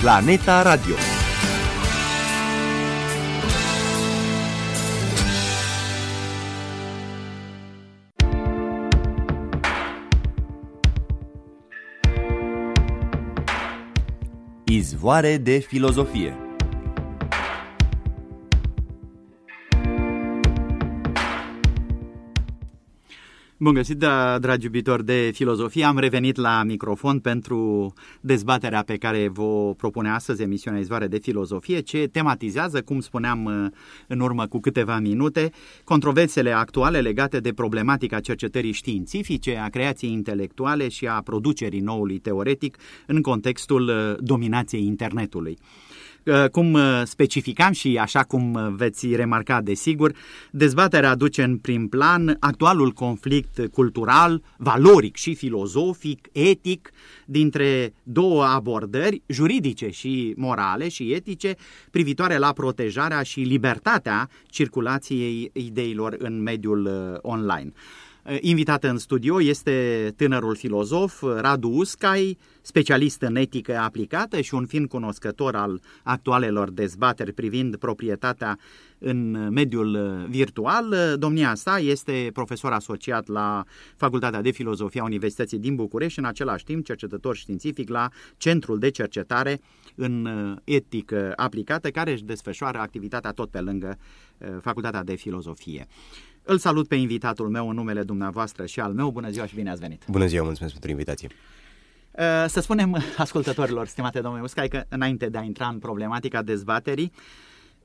Planeta Radio. Izvoare de filozofie Bun găsit, da, dragi iubitori de filozofie. Am revenit la microfon pentru dezbaterea pe care vă propune astăzi emisiunea Izvoare de Filozofie, ce tematizează, cum spuneam uh, în urmă cu câteva minute, controversele actuale legate de problematica cercetării științifice, a creației intelectuale și a producerii noului teoretic în contextul uh, dominației internetului. Uh, cum uh, specificam și așa cum uh, veți remarca desigur, dezbaterea aduce în prim plan actualul conflict cultural, valoric și filozofic, etic, dintre două abordări juridice și morale și etice privitoare la protejarea și libertatea circulației ideilor în mediul online. Eh, Invitată în studio este tânărul filozof Radu Uscai, specialist în etică aplicată și un fin cunoscător al actualelor dezbateri privind proprietatea în mediul virtual. Domnia sa este profesor asociat la Facultatea de Filozofie a Universității din București și în același timp cercetător științific la Centrul de Cercetare în etică aplicată, care își desfășoară activitatea tot pe lângă eh, Facultatea de Filozofie. Îl salut pe invitatul meu în numele dumneavoastră și al meu. Bună ziua și bine ați venit! Bună ziua, mulțumesc pentru invitație! Uh, să spunem ascultătorilor, stimate domnule Uscai, că înainte de a intra în problematica dezbaterii,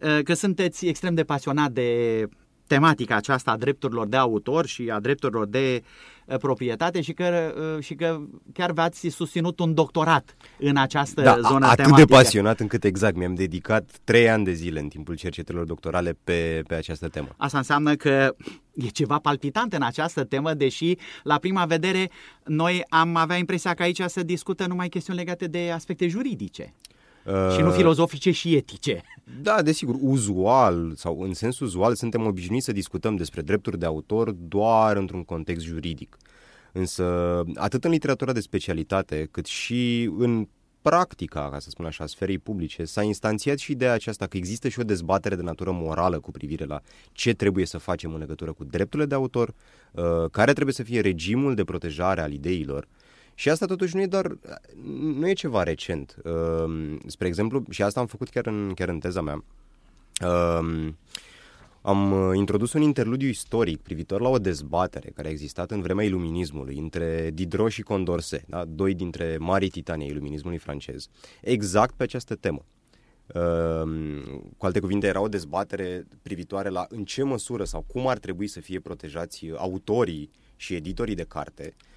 uh, că sunteți extrem de pasionat de tematica aceasta a drepturilor de autor și a drepturilor de uh, proprietate și că, uh, și că chiar v-ați susținut un doctorat în această da, zonă atât tematică. de pasionat încât exact mi-am dedicat trei ani de zile în timpul cercetărilor doctorale pe, pe această temă. Asta înseamnă că e ceva palpitant în această temă, deși la prima vedere noi am avea impresia că aici se discută numai chestiuni legate de aspecte juridice. Uh, și nu filozofice și etice. Da, desigur, uzual sau în sens uzual suntem obișnuiți să discutăm despre drepturi de autor doar într-un context juridic. Însă, atât în literatura de specialitate, cât și în practica, ca să spun așa, sferei publice, s-a instanțiat și ideea aceasta că există și o dezbatere de natură morală cu privire la ce trebuie să facem în legătură cu drepturile de autor, uh, care trebuie să fie regimul de protejare al ideilor și asta totuși nu e doar, nu e ceva recent. Uh, spre exemplu, și asta am făcut chiar în, chiar în teza mea, uh, am introdus un interludiu istoric privitor la o dezbatere care a existat în vremea iluminismului între Diderot și Condorcet, da? doi dintre marii titanii iluminismului francez, exact pe această temă. Uh, cu alte cuvinte, era o dezbatere privitoare la în ce măsură sau cum ar trebui să fie protejați autorii și editorii de carte uh, Uh,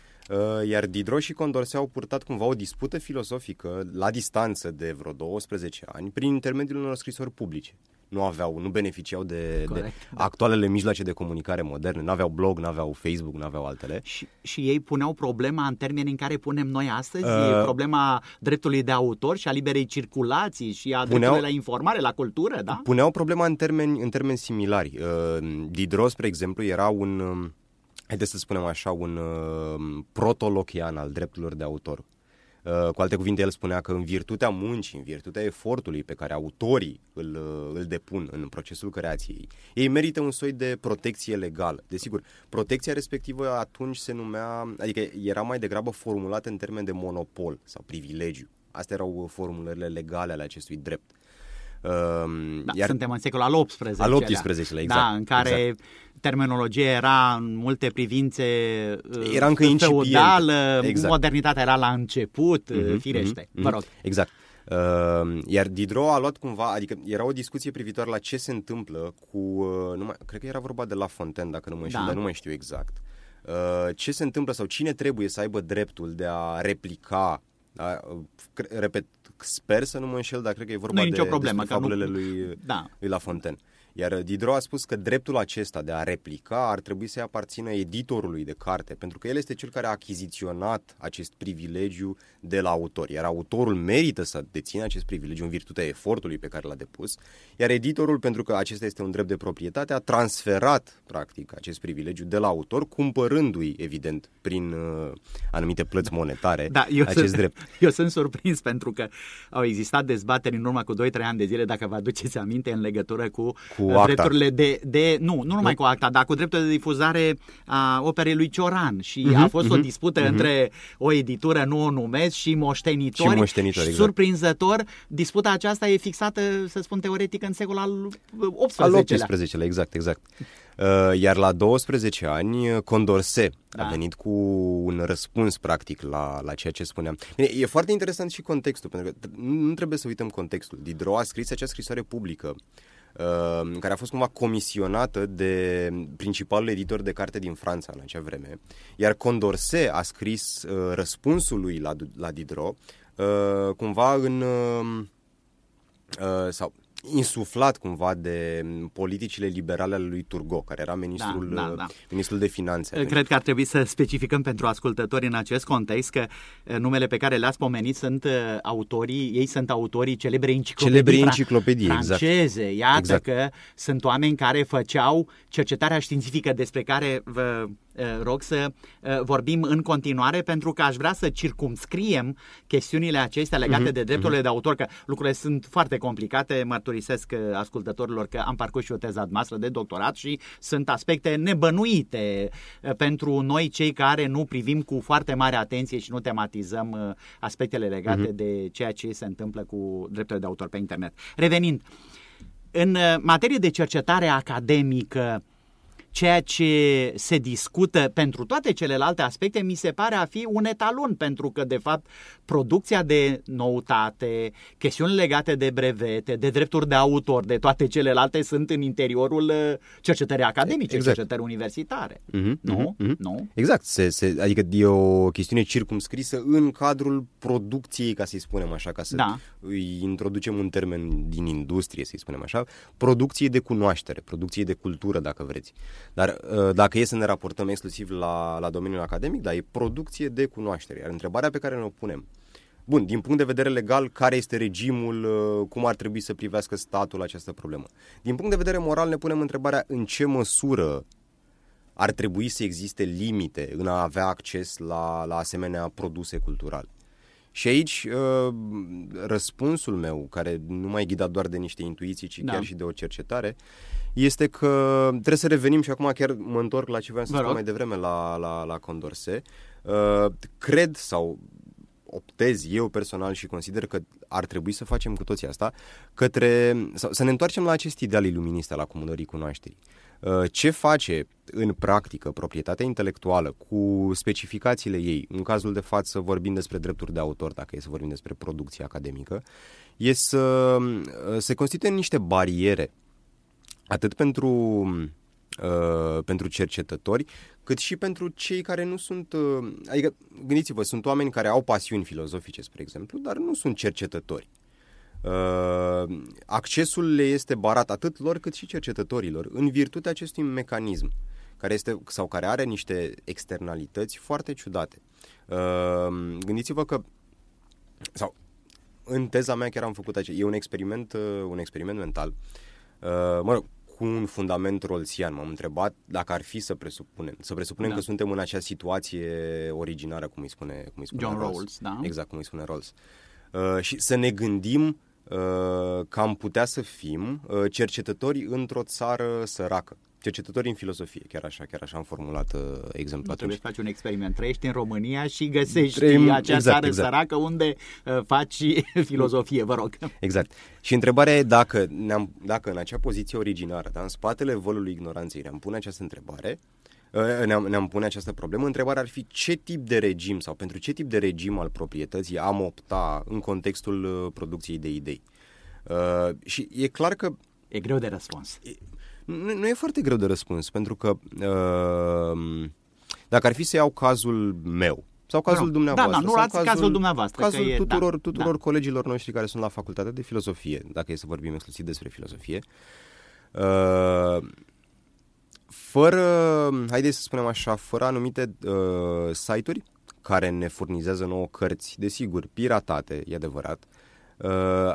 iar Diderot și Condorcet au purtat cumva o dispută filosofică la distanță de vreo 12 ani prin intermediul unor scrisori publice. Nu aveau, nu beneficiau de, de actualele mijloace de comunicare moderne, nu aveau blog, nu aveau Facebook, nu aveau altele. Și, și ei puneau problema în termeni în care punem noi astăzi, uh, problema dreptului de autor și a liberei circulații și a puneau, dreptului la informare, la cultură, da? Puneau problema în termeni, în termeni similari. Uh, Diderot, spre exemplu, era un... Uh, haideți să spunem așa, un uh, protolochian al drepturilor de autor. Uh, cu alte cuvinte, el spunea că în virtutea muncii, în virtutea efortului pe care autorii îl, uh, îl depun în procesul creației, ei merită un soi de protecție legală. Desigur, protecția respectivă atunci se numea, adică era mai degrabă formulată în termen de monopol sau privilegiu. Astea erau formulările legale ale acestui drept. Uh, da, iar suntem în secolul al XVIII-lea. Al XVIII-lea, exact. Da, în care exact. Terminologia era în multe privințe uh, era încă feudală, exact. modernitatea era la început, uh-huh, firește. Uh-huh, Vă rog. Exact. Uh, iar Diderot a luat cumva, adică era o discuție privitoare la ce se întâmplă cu, uh, numai, cred că era vorba de La Fontaine, dacă nu mă știu, da. dar nu mai știu exact. Uh, ce se întâmplă sau cine trebuie să aibă dreptul de a replica, da, repet, sper să nu mă înșel, dar cred că e vorba nu e de problemă, fabulele nu... lui, da. lui La Fontaine. Iar Diderot a spus că dreptul acesta de a replica ar trebui să-i aparțină editorului de carte, pentru că el este cel care a achiziționat acest privilegiu de la autor. Iar autorul merită să dețină acest privilegiu în virtutea efortului pe care l-a depus, iar editorul, pentru că acesta este un drept de proprietate, a transferat, practic, acest privilegiu de la autor, cumpărându-i, evident, prin uh, anumite plăți monetare, da, eu acest sunt, drept. Eu sunt surprins pentru că au existat dezbateri în urmă cu 2-3 ani de zile, dacă vă aduceți aminte, în legătură cu, Cu uh, acta. drepturile de, de... Nu, nu numai Nu? cu acta, dar cu drepturile de difuzare a operei lui Cioran. Și Mhm, a fost o mhm, dispută mhm. între o editură, nu o numesc, și moștenitori. Și moștenitori, și exact. surprinzător, disputa aceasta e fixată, să spun teoretic, în secolul al Al XVIII-lea. 18-lea, exact, exact. Uh, Iar la 12 ani, Condorcet Da. a venit cu un răspuns practic la, la ceea ce spuneam. Bine, e foarte interesant și contextul, pentru că nu nu trebuie să uităm contextul. Diderot a scris acea scrisoare publică uh, care a fost cumva comisionată de principalul editor de carte din Franța în acea vreme, iar Condorcet a scris uh, răspunsul lui la, la Diderot uh, cumva în... Uh, uh, sau insuflat cumva de politicile liberale ale lui Turgot, care era ministrul, Da, da, da. ministrul de finanțe. Cred că ar trebui să specificăm pentru ascultători în acest context că uh, numele pe care le-ați pomenit sunt uh, autorii, ei sunt autorii celebrei enciclopedii, Celebrei fran- enciclopedii, exact. franceze. Iată Exact. că sunt oameni care făceau cercetarea științifică despre care vă uh, rog să uh, vorbim în continuare pentru că aș vrea să circumscriem chestiunile acestea legate Mhm, de drepturile de autor, că lucrurile sunt foarte complicate, mărturisesc uh, ascultătorilor că am parcurs și o teză noastră de doctorat și sunt aspecte nebănuite uh, pentru noi cei care nu privim cu foarte mare atenție și nu tematizăm uh, aspectele legate Mhm. de ceea ce se întâmplă cu drepturile de autor pe internet. Revenind, în uh, materie de cercetare academică, ceea ce se discută pentru toate celelalte aspecte mi se pare a fi un etalon, pentru că, de fapt, producția de noutate, chestiuni legate de brevete, de drepturi de autor, de toate celelalte sunt în interiorul uh, cercetării academice, Exact. cercetării universitare. Mhm, Nu? mhm, mhm. Nu? Exact, se, se, adică e o chestiune circumscrisă în cadrul producției, ca să-i spunem așa, ca să Da. îi introducem un termen din industrie, să-i spunem așa, producție de cunoaștere, producție de cultură, dacă vreți. Dar uh, dacă e să ne raportăm exclusiv la, la domeniul academic, da, e producție de cunoaștere. Iar întrebarea pe care ne-o punem, Bun, din punct de vedere legal, care este regimul, uh, cum ar trebui să privească statul această problemă? Din punct de vedere moral, ne punem întrebarea în ce măsură ar trebui să existe limite în a avea acces la, la asemenea produse culturale. Și aici uh, răspunsul meu, care nu mai e ghidat doar de niște intuiții, ci Da. chiar și de o cercetare, este că trebuie să revenim și acum chiar mă întorc la ce vreau să Vă spun rog. mai devreme la, la, la Condorcet. Uh, cred sau optez eu personal și consider că ar trebui să facem cu toții asta, către, sau să ne întoarcem la acest ideal iluminist al acumulării cunoașterii. Uh, Ce face în practică proprietatea intelectuală cu specificațiile ei, în cazul de față vorbim despre drepturi de autor, dacă e să vorbim despre producție academică, e să uh, se constituie niște bariere atât pentru, uh, pentru cercetători, cât și pentru cei care nu sunt... Uh, adică, gândiți-vă, sunt oameni care au pasiuni filozofice, spre exemplu, dar nu sunt cercetători. Uh, accesul le este barat atât lor cât și cercetătorilor în virtutea acestui mecanism care este sau care are niște externalități foarte ciudate. Uh, gândiți-vă că sau în teza mea chiar am făcut acest, e un experiment, uh, un experiment mental. Uh, mă rog, cu un fundament rolsian. M-am întrebat dacă ar fi să presupunem, să presupunem Da. că suntem în acea situație originară, cum îi spune, cum îi spune John Rawls. Rawls, da. Exact, cum îi spune Rawls. Uh, și să ne gândim uh, că am putea să fim uh, cercetători într-o țară săracă. Cercetători în filosofie, chiar așa, chiar așa am formulat uh, exemplul Nu trebuie atunci. să faci un experiment. Trăiești în România și găsești Trăim- acea exact, țară exact. săracă unde uh, faci filozofie, vă rog. Exact. Și întrebarea e dacă, ne-am, dacă în acea poziție originară, da, în spatele vălului ignoranței, ne-am pune această întrebare, uh, ne-am, ne-am pune această problemă, întrebarea ar fi ce tip de regim sau pentru ce tip de regim al proprietății am opta în contextul uh, producției de idei. Uh, și e clar că E greu de răspuns. nu, nu e foarte greu de răspuns, pentru că uh, dacă ar fi să iau cazul meu, sau cazul rog. dumneavoastră. Da, da, nu sau luați cazul dumneavoastră, Cazul că e- tuturor, da, tuturor da. colegilor noștri care sunt la facultatea de filozofie, dacă e să vorbim exclusiv despre filozofie. Uh, fără, haideți să spunem așa, fără anumite uh, site-uri care ne furnizează nouă cărți, desigur, piratate, e adevărat, uh,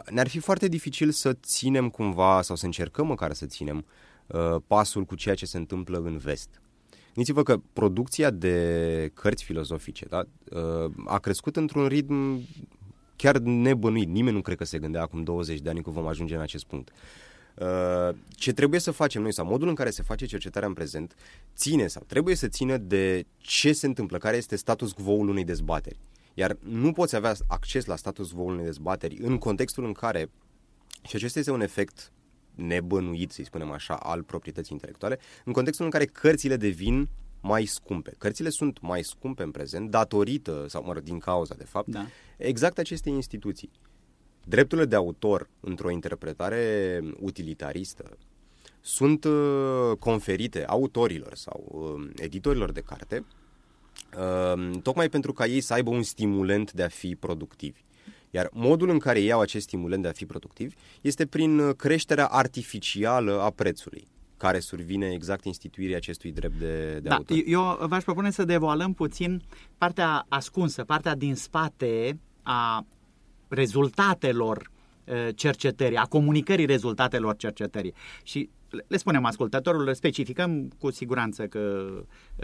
ne-ar fi foarte dificil să ținem cumva, sau să încercăm măcar să ținem uh, pasul cu ceea ce se întâmplă în vest. Gândiți-vă că producția de cărți filozofice da, uh, a crescut într-un ritm chiar nebănuit. Nimeni nu cred că se gândea acum 20 de ani că vom ajunge în acest punct. Uh, ce trebuie să facem noi sau modul în care se face cercetarea în prezent ține sau trebuie să țină de ce se întâmplă, care este status quo-ul unei dezbateri. Iar nu poți avea acces la status quo-ul unei dezbateri în contextul în care, și acesta este un efect nebănuit, să-i spunem așa, al proprietății intelectuale, în contextul în care cărțile devin mai scumpe. Cărțile sunt mai scumpe în prezent datorită, sau mă rog, din cauza, de fapt, da. exact acestei instituții. Drepturile de autor, într-o interpretare utilitaristă, sunt uh, conferite autorilor sau uh, editorilor de carte, uh, tocmai pentru ca ei să aibă un stimulant de a fi productivi. Iar modul în care iau acest stimulant de a fi productivi este prin creșterea artificială a prețului care survine exact instituirii acestui drept de, de da, autor. Eu v-aș propune să devoalăm puțin partea ascunsă, partea din spate a rezultatelor cercetării, a comunicării rezultatelor cercetării. Și le spunem ascultătorul, specificăm cu siguranță că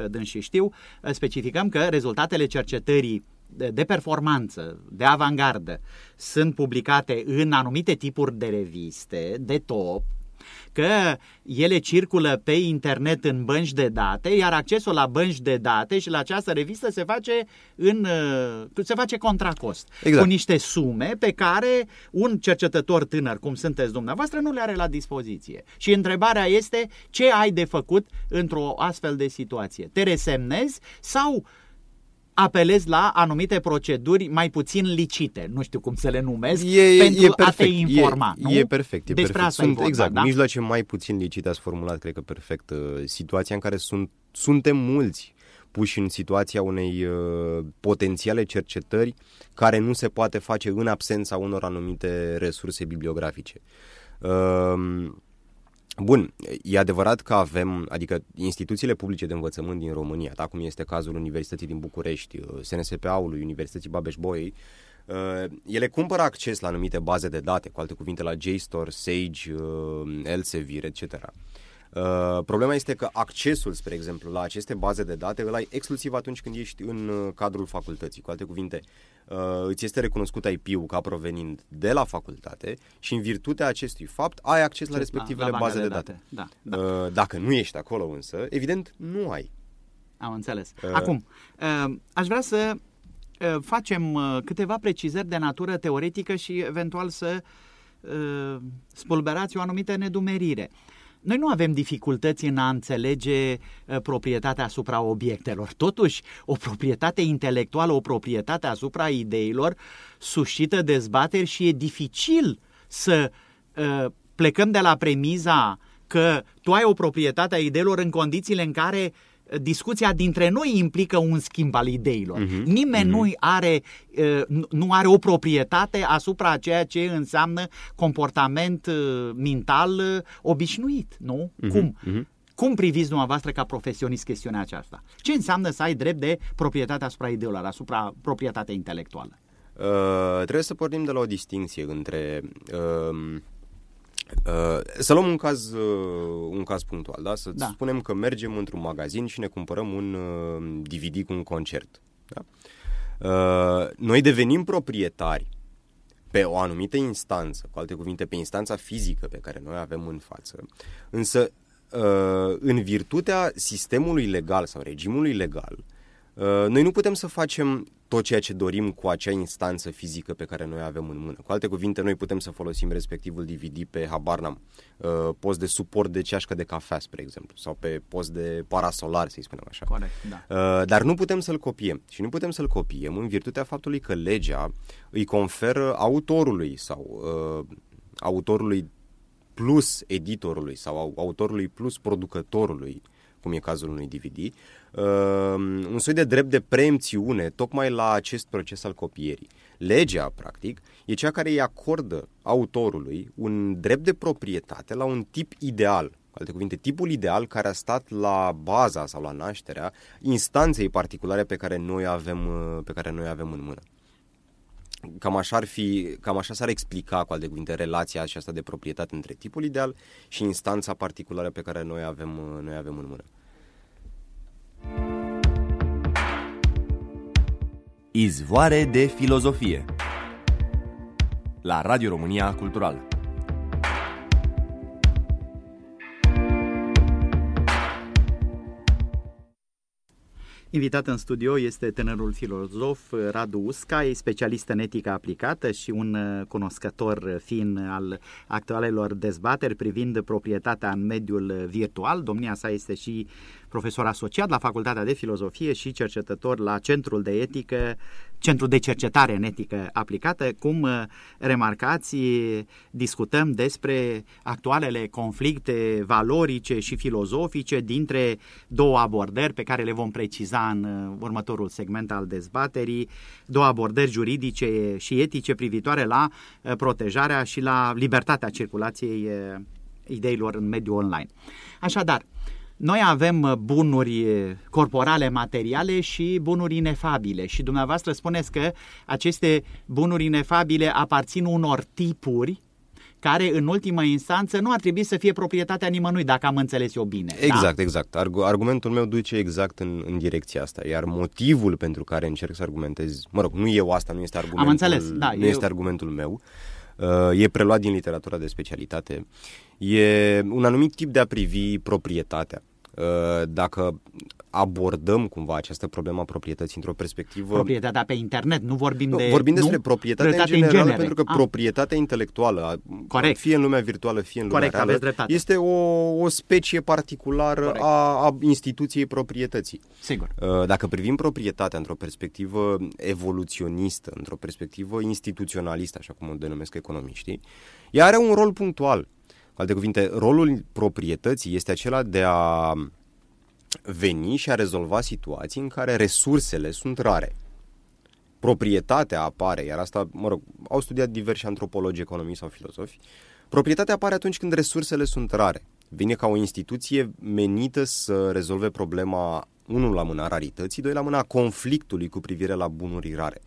dânsii știu, specificăm că rezultatele cercetării de performanță, de avangardă, sunt publicate în anumite tipuri de reviste, de top, că ele circulă pe internet în bănci de date, iar accesul la bănci de date și la această revistă se face în uh, se face contracost, exact. cu niște sume pe care un cercetător tânăr, cum sunteți dumneavoastră, nu le are la dispoziție. Și întrebarea este ce ai de făcut într-o astfel de situație? Te resemnezi sau apelezi la anumite proceduri mai puțin licite, nu știu cum să le numesc, e, pentru e perfect, a te informa. E, nu? e perfect, e Despre perfect. Asta sunt, vorba, exact, da? mijloace mai puțin licite ați formulat, cred că perfect, uh, situația în care sunt, suntem mulți puși în situația unei uh, potențiale cercetări care nu se poate face în absența unor anumite resurse bibliografice. Uh, Bun, e adevărat că avem, adică instituțiile publice de învățământ din România, da, cum este cazul Universității din București, uh, SNSPA-ului, Universității Babeș-Bolyai, uh, ele cumpără acces la anumite baze de date, cu alte cuvinte la JSTOR, Sage, uh, Elsevier, etc. Uh, problema este că accesul, spre exemplu, la aceste baze de date îl ai exclusiv atunci când ești în uh, cadrul facultății. Cu alte cuvinte, uh, îți este recunoscut IP-ul ca provenind de la facultate și în virtutea acestui fapt ai acces la respectivele la, la baze de date. De date. Da, da. Uh, dacă nu ești acolo însă, evident, nu ai. Am înțeles. Uh, Acum, uh, aș vrea să uh, facem uh, câteva precizări de natură teoretică și eventual să uh, spulberați o anumită nedumerire. Uh, noi nu avem dificultăți în a înțelege uh, proprietatea asupra obiectelor. Totuși, o proprietate intelectuală, o proprietate asupra ideilor suscită dezbateri și e dificil să uh, plecăm de la premiza că tu ai o proprietate a ideilor în condițiile în care discuția dintre noi implică un schimb al ideilor. Uh-huh, Nimeni uh-huh. nu are nu are o proprietate asupra ceea ce înseamnă comportament mental obișnuit, nu? Uh-huh, Cum? Uh-huh. Cum priviți dumneavoastră ca profesionist chestiunea aceasta? Ce înseamnă să ai drept de proprietate asupra ideilor, asupra proprietatea intelectuală? Uh, trebuie să pornim de la o distinție între uh, Uh, să luăm un caz, uh, un caz punctual, da? Să da. spunem că mergem într-un magazin și ne cumpărăm un uh, DVD cu un concert. Da? Uh, noi devenim proprietari pe o anumită instanță, cu alte cuvinte, pe instanța fizică pe care noi avem în față, însă uh, în virtutea sistemului legal sau regimului legal, uh, noi nu putem să facem tot ceea ce dorim cu acea instanță fizică pe care noi avem în mână. Cu alte cuvinte, noi putem să folosim respectivul DVD pe Habarnam, uh, post de suport de ceașcă de cafea, spre exemplu, sau pe post de parasolar, să-i spunem așa. Corect, da. Uh, dar nu putem să-l copiem. Și nu putem să-l copiem în virtutea faptului că legea îi conferă autorului sau uh, autorului plus editorului sau autorului plus producătorului, cum e cazul unui DVD, uh, un soi de drept de preemțiune tocmai la acest proces al copierii. Legea, practic, e cea care îi acordă autorului un drept de proprietate la un tip ideal, alte cuvinte, tipul ideal care a stat la baza sau la nașterea instanței particulare pe care noi avem, pe care noi avem în mână. Cam așa, ar fi, cam așa s-ar explica, cu alte cuvinte, relația aceasta de proprietate între tipul ideal și instanța particulară pe care noi avem, noi avem în mână. Izvoare de filozofie la Radio România Cultural. Invitat în studio este tânărul filozof Radu Uscai, specialist în etică aplicată și un uh, cunoscător fin al actualelor dezbateri privind proprietatea în mediul virtual. Domnia sa este și profesor asociat la Facultatea de Filozofie și cercetător la Centrul de Etică, Centrul de Cercetare în Etică Aplicată. Cum uh, remarcați, discutăm despre actualele conflicte valorice și filozofice dintre două abordări pe care le vom preciza în uh, următorul segment al dezbaterii, două abordări juridice și etice privitoare la uh, protejarea și la libertatea circulației ideilor în mediul online. Așadar, noi avem uh, bunuri uh, corporale, materiale și bunuri inefabile și dumneavoastră spuneți că aceste bunuri inefabile aparțin unor tipuri care în ultimă instanță nu ar trebui să fie proprietatea nimănui, dacă am înțeles eu bine. Exact, da? exact. argumentul meu duce exact în, în direcția asta, iar motivul pentru care încerc să argumentez, mă rog, nu eu asta, nu este argumentul, am înțeles, da, nu eu... este argumentul meu, uh, e preluat din literatura de specialitate, e un anumit tip de a privi proprietatea. Uh, dacă abordăm cumva această problemă a proprietății într-o perspectivă... Proprietatea pe internet, nu vorbim de... Vorbim despre nu? proprietatea în general, în genere. pentru că ah. proprietatea intelectuală, Corect. fie în lumea virtuală, fie în lumea Corect, reală, este o, o specie particulară a, a instituției proprietății. Sigur. Uh, dacă privim proprietatea într-o perspectivă evoluționistă, într-o perspectivă instituționalistă, așa cum o denumesc economiștii, ea are un rol punctual alte cuvinte, rolul proprietății este acela de a veni și a rezolva situații în care resursele sunt rare. Proprietatea apare, iar asta, mă rog, au studiat diversi antropologi, economii sau filozofi, proprietatea apare atunci când resursele sunt rare. Vine ca o instituție menită să rezolve problema, unul la mâna rarității, doi la mâna conflictului cu privire la bunuri rare.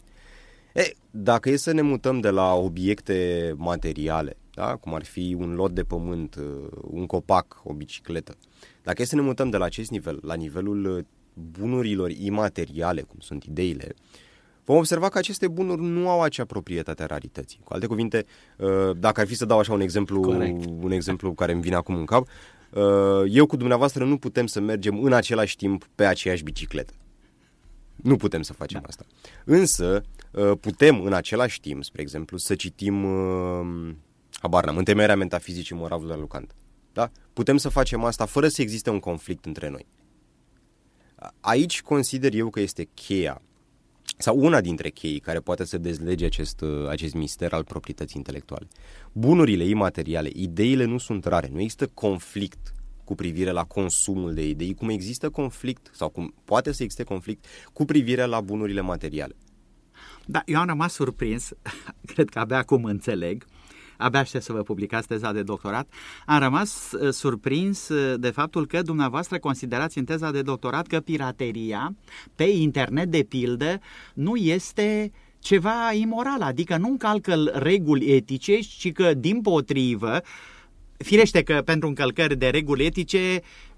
E, dacă e să ne mutăm de la obiecte materiale da? cum ar fi un lot de pământ, uh, un copac, o bicicletă. Dacă e să ne mutăm de la acest nivel, la nivelul uh, bunurilor imateriale, cum sunt ideile, vom observa că aceste bunuri nu au acea proprietate a rarității. Cu alte cuvinte, uh, dacă ar fi să dau așa un exemplu, Correct. un exemplu care îmi vine acum în cap, eu cu dumneavoastră nu putem să mergem în același timp pe aceeași bicicletă. Nu putem să facem da. asta. Însă, putem în același timp, spre exemplu, să citim habar n-am, întemeierea metafizicii moravului la Lucant. Da? Putem să facem asta fără să existe un conflict între noi. Aici consider eu că este cheia sau una dintre chei care poate să dezlege acest, acest mister al proprietății intelectuale. Bunurile imateriale, ideile nu sunt rare, nu există conflict cu privire la consumul de idei, cum există conflict sau cum poate să existe conflict cu privire la bunurile materiale. Da, eu am rămas surprins, cred că abia acum înțeleg, abia aștept să vă publicați teza de doctorat, am rămas uh, surprins uh, de faptul că dumneavoastră considerați în teza de doctorat că pirateria pe internet, de pildă, nu este ceva imoral, adică nu încalcă reguli etice, ci că, din potrivă, firește că pentru încălcări de reguli etice Uh, uh,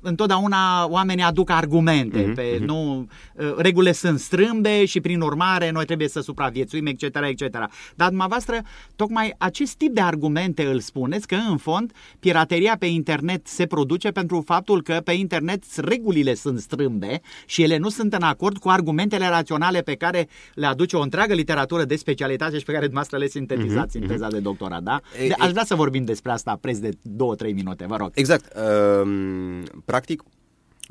întotdeauna oamenii aduc argumente, uh-huh, pe, uh-huh. nu, uh, regulile sunt strâmbe și prin urmare noi trebuie să supraviețuim, etc., etc. Dar dumneavoastră, tocmai acest tip de argumente îl spuneți că în fond pirateria pe internet se produce pentru faptul că pe internet regulile sunt strâmbe și ele nu sunt în acord cu argumentele raționale pe care le aduce o întreagă literatură de specialitate și pe care dumneavoastră le sintetizați uh-huh, în teza uh-huh. de doctorat, da? De, aș vrea să vorbim despre asta preț de 2-3 minute, vă rog. Exact. Uh Ehm, practic,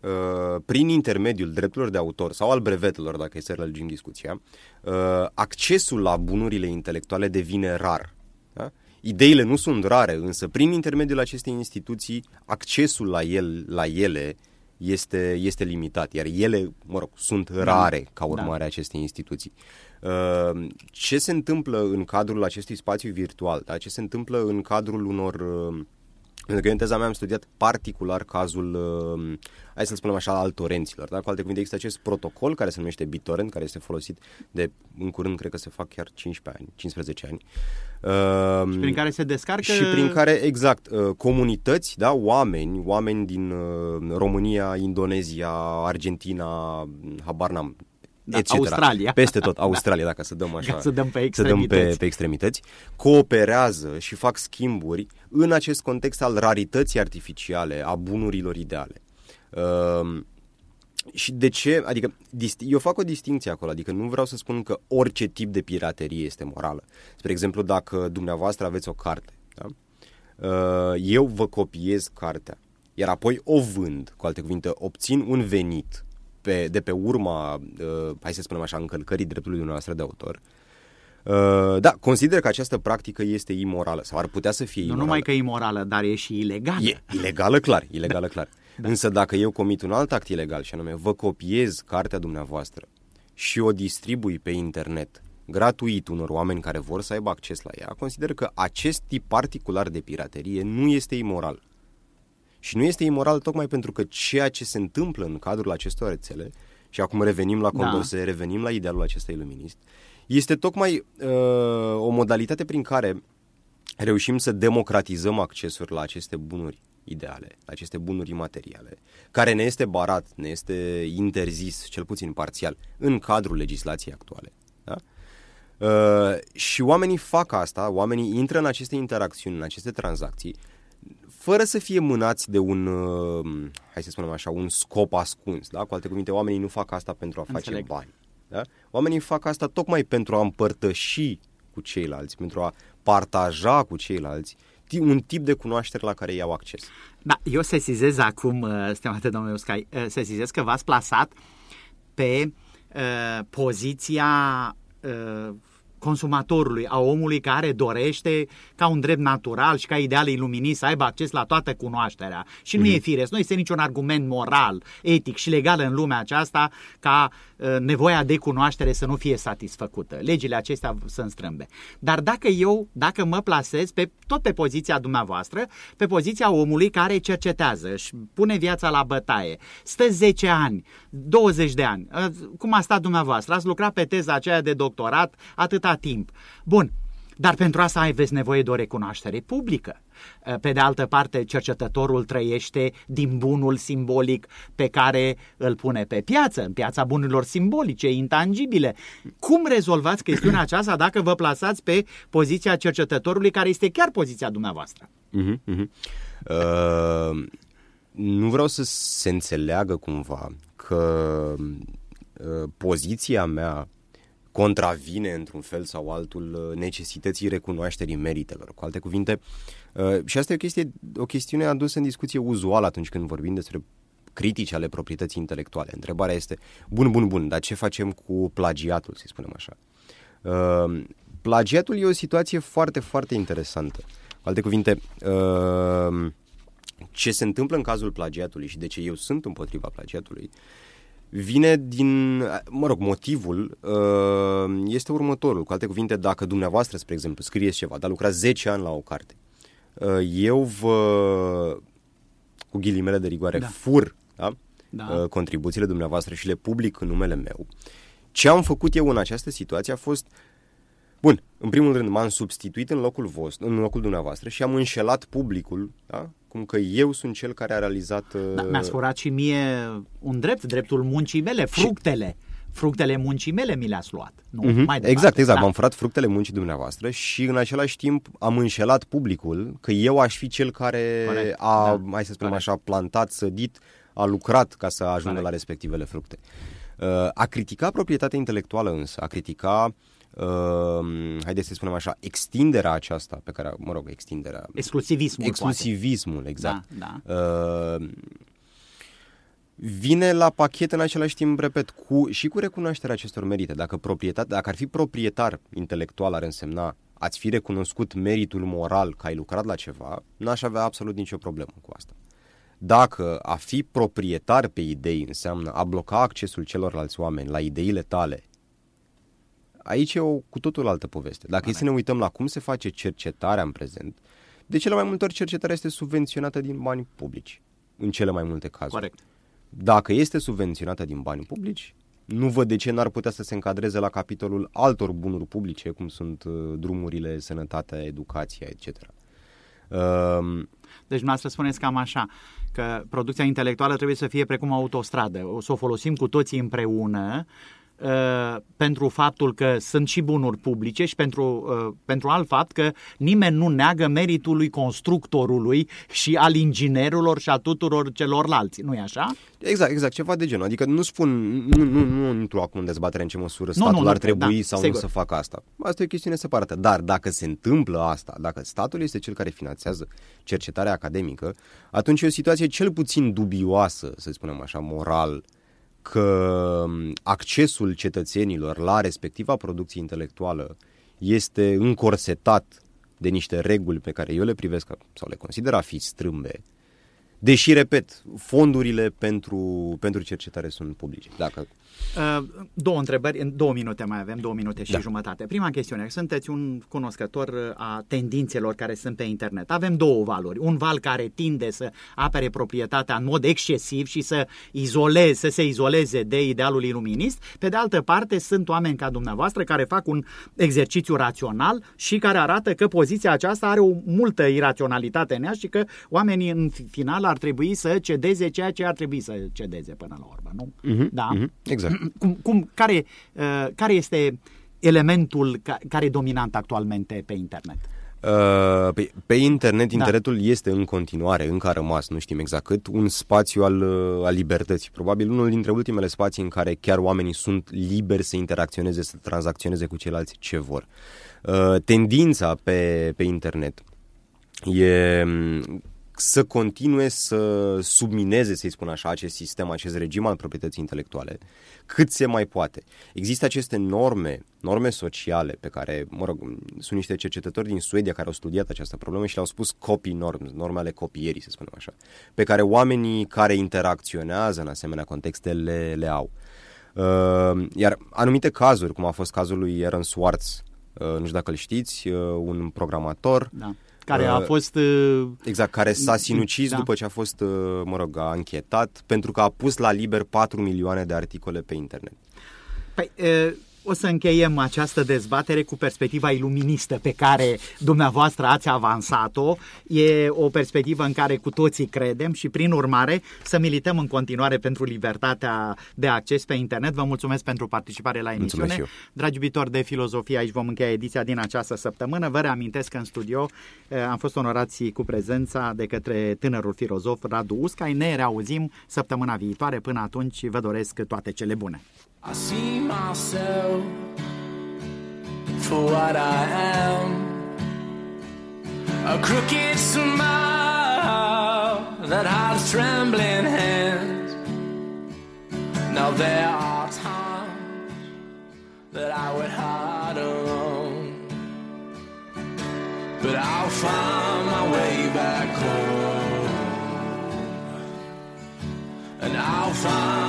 Uh, prin intermediul drepturilor de autor sau al brevetelor, dacă e să lărgim discuția, uh, accesul la bunurile intelectuale devine rar. Da? Ideile nu sunt rare, însă prin intermediul acestei instituții, accesul la, el, la ele este, este limitat, iar ele, mă rog, sunt rare ca urmare da. a acestei instituții. Uh, ce se întâmplă în cadrul acestui spațiu virtual? Da? Ce se întâmplă în cadrul unor uh, pentru că eu în teza mea am studiat particular cazul, uh, hai să spunem așa, al torenților. Da? Cu alte cuvinte, există acest protocol care se numește BitTorrent, care este folosit de, în curând, cred că se fac chiar 15 ani, 15 ani. Uh, și prin care se descarcă... Și prin care, exact, uh, comunități, da, oameni, oameni din uh, România, Indonezia, Argentina, habar n-am, da, etc. Australia. Peste tot, Australia, da. dacă să dăm așa, să dăm pe extremități. Să dăm pe, pe extremități, cooperează și fac schimburi în acest context al rarității artificiale, a bunurilor ideale. Uh, și de ce? Adică eu fac o distinție acolo, adică nu vreau să spun că orice tip de piraterie este morală. Spre exemplu, dacă dumneavoastră aveți o carte, da? uh, eu vă copiez cartea, iar apoi o vând, cu alte cuvinte, obțin un venit pe, de pe urma, uh, hai să spunem așa, încălcării dreptului dumneavoastră de autor, Uh, da, consider că această practică este imorală sau ar putea să fie imorală. Nu numai că e imorală, dar e și ilegală. E ilegală, clar, ilegală, da. clar. Da. Însă dacă eu comit un alt act ilegal și anume vă copiez cartea dumneavoastră și o distribui pe internet gratuit unor oameni care vor să aibă acces la ea, consider că acest tip particular de piraterie nu este imoral. Și nu este imoral tocmai pentru că ceea ce se întâmplă în cadrul acestor rețele, și acum revenim la Condorcet, da. revenim la idealul acesta iluminist, este tocmai uh, o modalitate prin care reușim să democratizăm accesul la aceste bunuri ideale, la aceste bunuri imateriale, care ne este barat, ne este interzis, cel puțin parțial, în cadrul legislației actuale. Da? Uh, și oamenii fac asta, oamenii intră în aceste interacțiuni, în aceste tranzacții, fără să fie mânați de un, uh, hai să spunem așa, un scop ascuns. Da? Cu alte cuvinte, oamenii nu fac asta pentru a face Înțeleg. bani. Da? Oamenii fac asta tocmai pentru a împărtăși cu ceilalți, pentru a partaja cu ceilalți un tip de cunoaștere la care iau acces. Da, eu sesizez acum, uh, stimate domnule Uscai, uh, sesizez că v-ați plasat pe uh, poziția uh, consumatorului, a omului care dorește ca un drept natural și ca ideal iluminist să aibă acces la toată cunoașterea. Și nu mm-hmm. e firesc, nu este niciun argument moral, etic și legal în lumea aceasta ca uh, nevoia de cunoaștere să nu fie satisfăcută. Legile acestea sunt strâmbe. Dar dacă eu, dacă mă plasez pe, tot pe poziția dumneavoastră, pe poziția omului care cercetează și pune viața la bătaie, stă 10 ani, 20 de ani, uh, cum a stat dumneavoastră, ați lucrat pe teza aceea de doctorat atâta atâta timp. Bun, dar pentru asta aveți nevoie de o recunoaștere publică. Pe de altă parte, cercetătorul trăiește din bunul simbolic pe care îl pune pe piață, în piața bunurilor simbolice, intangibile. Cum rezolvați chestiunea aceasta dacă vă plasați pe poziția cercetătorului, care este chiar poziția dumneavoastră? Uh-huh, uh-huh. Uh, nu vreau să se înțeleagă cumva că uh, poziția mea contravine într-un fel sau altul uh, necesității recunoașterii meritelor. Cu alte cuvinte, uh, și asta e o, chestie, o chestiune adusă în discuție uzual atunci când vorbim despre critici ale proprietății intelectuale. Întrebarea este, bun, bun, bun, dar ce facem cu plagiatul, să spunem așa? Uh, plagiatul e o situație foarte, foarte interesantă. Cu alte cuvinte, ce se întâmplă în cazul plagiatului și de ce eu sunt împotriva plagiatului vine din, mă rog, motivul uh, este următorul. Cu alte cuvinte, dacă dumneavoastră, spre exemplu, scrieți ceva, dar lucrați 10 ani la o carte, uh, eu vă, cu ghilimele de rigoare, da. fur da? Da. Uh, contribuțiile dumneavoastră și le public în numele meu. Ce am făcut eu în această situație a fost Bun, în primul rând m-am substituit în locul vostru, în locul dumneavoastră și am înșelat publicul, da? cum că eu sunt cel care a realizat... Da, mi-a furat și mie un drept, dreptul muncii mele, fructele. Și... Fructele muncii mele mi le-ați luat. Nu, uh-huh. mai exact, exact. Da. M-am furat fructele muncii dumneavoastră și în același timp am înșelat publicul că eu aș fi cel care Corect. a, da. hai să spunem Corect. așa, plantat, sădit, a lucrat ca să ajungă Corect. la respectivele fructe. Uh, a critica proprietatea intelectuală însă, a critica uh, uh, haideți să spunem așa, extinderea aceasta pe care, mă rog, extinderea... Exclusivismul, Exclusivismul, poate. exact. Da, da. Uh, vine la pachet în același timp, repet, cu, și cu recunoașterea acestor merite. Dacă, proprietate, dacă ar fi proprietar intelectual, ar însemna ați fi recunoscut meritul moral că ai lucrat la ceva, n-aș avea absolut nicio problemă cu asta. Dacă a fi proprietar pe idei înseamnă a bloca accesul celorlalți oameni la ideile tale, aici e o cu totul altă poveste. Dacă e să ne uităm la cum se face cercetarea în prezent, de cele mai multe ori cercetarea este subvenționată din bani publici, în cele mai multe cazuri. Corect. Dacă este subvenționată din bani publici, nu văd de ce n-ar putea să se încadreze la capitolul altor bunuri publice, cum sunt uh, drumurile, sănătatea, educația, etc. Uh, deci noastră spuneți cam așa, că producția intelectuală trebuie să fie precum o autostradă, o să o folosim cu toții împreună, Uh, pentru faptul că sunt și bunuri publice și pentru, uh, pentru alt fapt că nimeni nu neagă meritul lui constructorului și al inginerilor și a tuturor celorlalți, nu-i așa? Exact, exact, ceva de genul. Adică nu spun, nu, nu, nu intru acum în dezbatere în ce măsură statul nu, nu, ar trebui da, sau sigur. nu să facă asta. Asta e o chestiune separată. Dar dacă se întâmplă asta, dacă statul este cel care finanțează cercetarea academică, atunci e o situație cel puțin dubioasă, să spunem așa, moral, că accesul cetățenilor la respectiva producție intelectuală este încorsetat de niște reguli pe care eu le privesc sau le consider a fi strâmbe, deși, repet, fondurile pentru, pentru cercetare sunt publice. Dacă Uh, două întrebări, în două minute mai avem, două minute și da. jumătate. Prima chestiune, sunteți un cunoscător uh, a tendințelor care sunt pe internet. Avem două valuri. Un val care tinde să apere proprietatea în mod excesiv și să izoleze, să se izoleze de idealul iluminist. Pe de altă parte, sunt oameni ca dumneavoastră care fac un exercițiu rațional și care arată că poziția aceasta are o multă iraționalitate în ea și că oamenii în final ar trebui să cedeze ceea ce ar trebui să cedeze până la urmă, nu? Uh-huh, da? Uh-huh, exact. Cum, cum, care, uh, care este elementul ca, care e dominant actualmente pe internet? Uh, pe, pe internet, da. internetul este în continuare, încă a rămas, nu știm exact cât, un spațiu al, uh, al libertății. Probabil unul dintre ultimele spații în care chiar oamenii sunt liberi să interacționeze, să tranzacționeze cu ceilalți ce vor. Uh, tendința pe, pe internet e să continue să submineze, să-i spun așa, acest sistem, acest regim al proprietății intelectuale, cât se mai poate. Există aceste norme, norme sociale pe care, mă rog, sunt niște cercetători din Suedia care au studiat această problemă și le-au spus copy norms, norme ale copierii, să spunem așa, pe care oamenii care interacționează în asemenea contexte le, le au. Uh, iar anumite cazuri, cum a fost cazul lui Aaron Swartz, uh, nu știu dacă îl știți, uh, un programator, da care a uh, fost... Uh, exact, care s-a sinucis da. după ce a fost, uh, mă rog, a închetat, pentru că a pus la liber 4 milioane de articole pe internet. Păi, o să încheiem această dezbatere cu perspectiva iluministă pe care dumneavoastră ați avansat-o. E o perspectivă în care cu toții credem și prin urmare să milităm în continuare pentru libertatea de acces pe internet. Vă mulțumesc pentru participare la emisiune. Dragi iubitori de filozofie, aici vom încheia ediția din această săptămână. Vă reamintesc că în studio eh, am fost onorați cu prezența de către tânărul filozof Radu Uscai. Ne reauzim săptămâna viitoare. Până atunci vă doresc toate cele bune. I see myself for what I am. A crooked smile that hides trembling hands. Now there are times that I would hide alone. But I'll find my way back home. And I'll find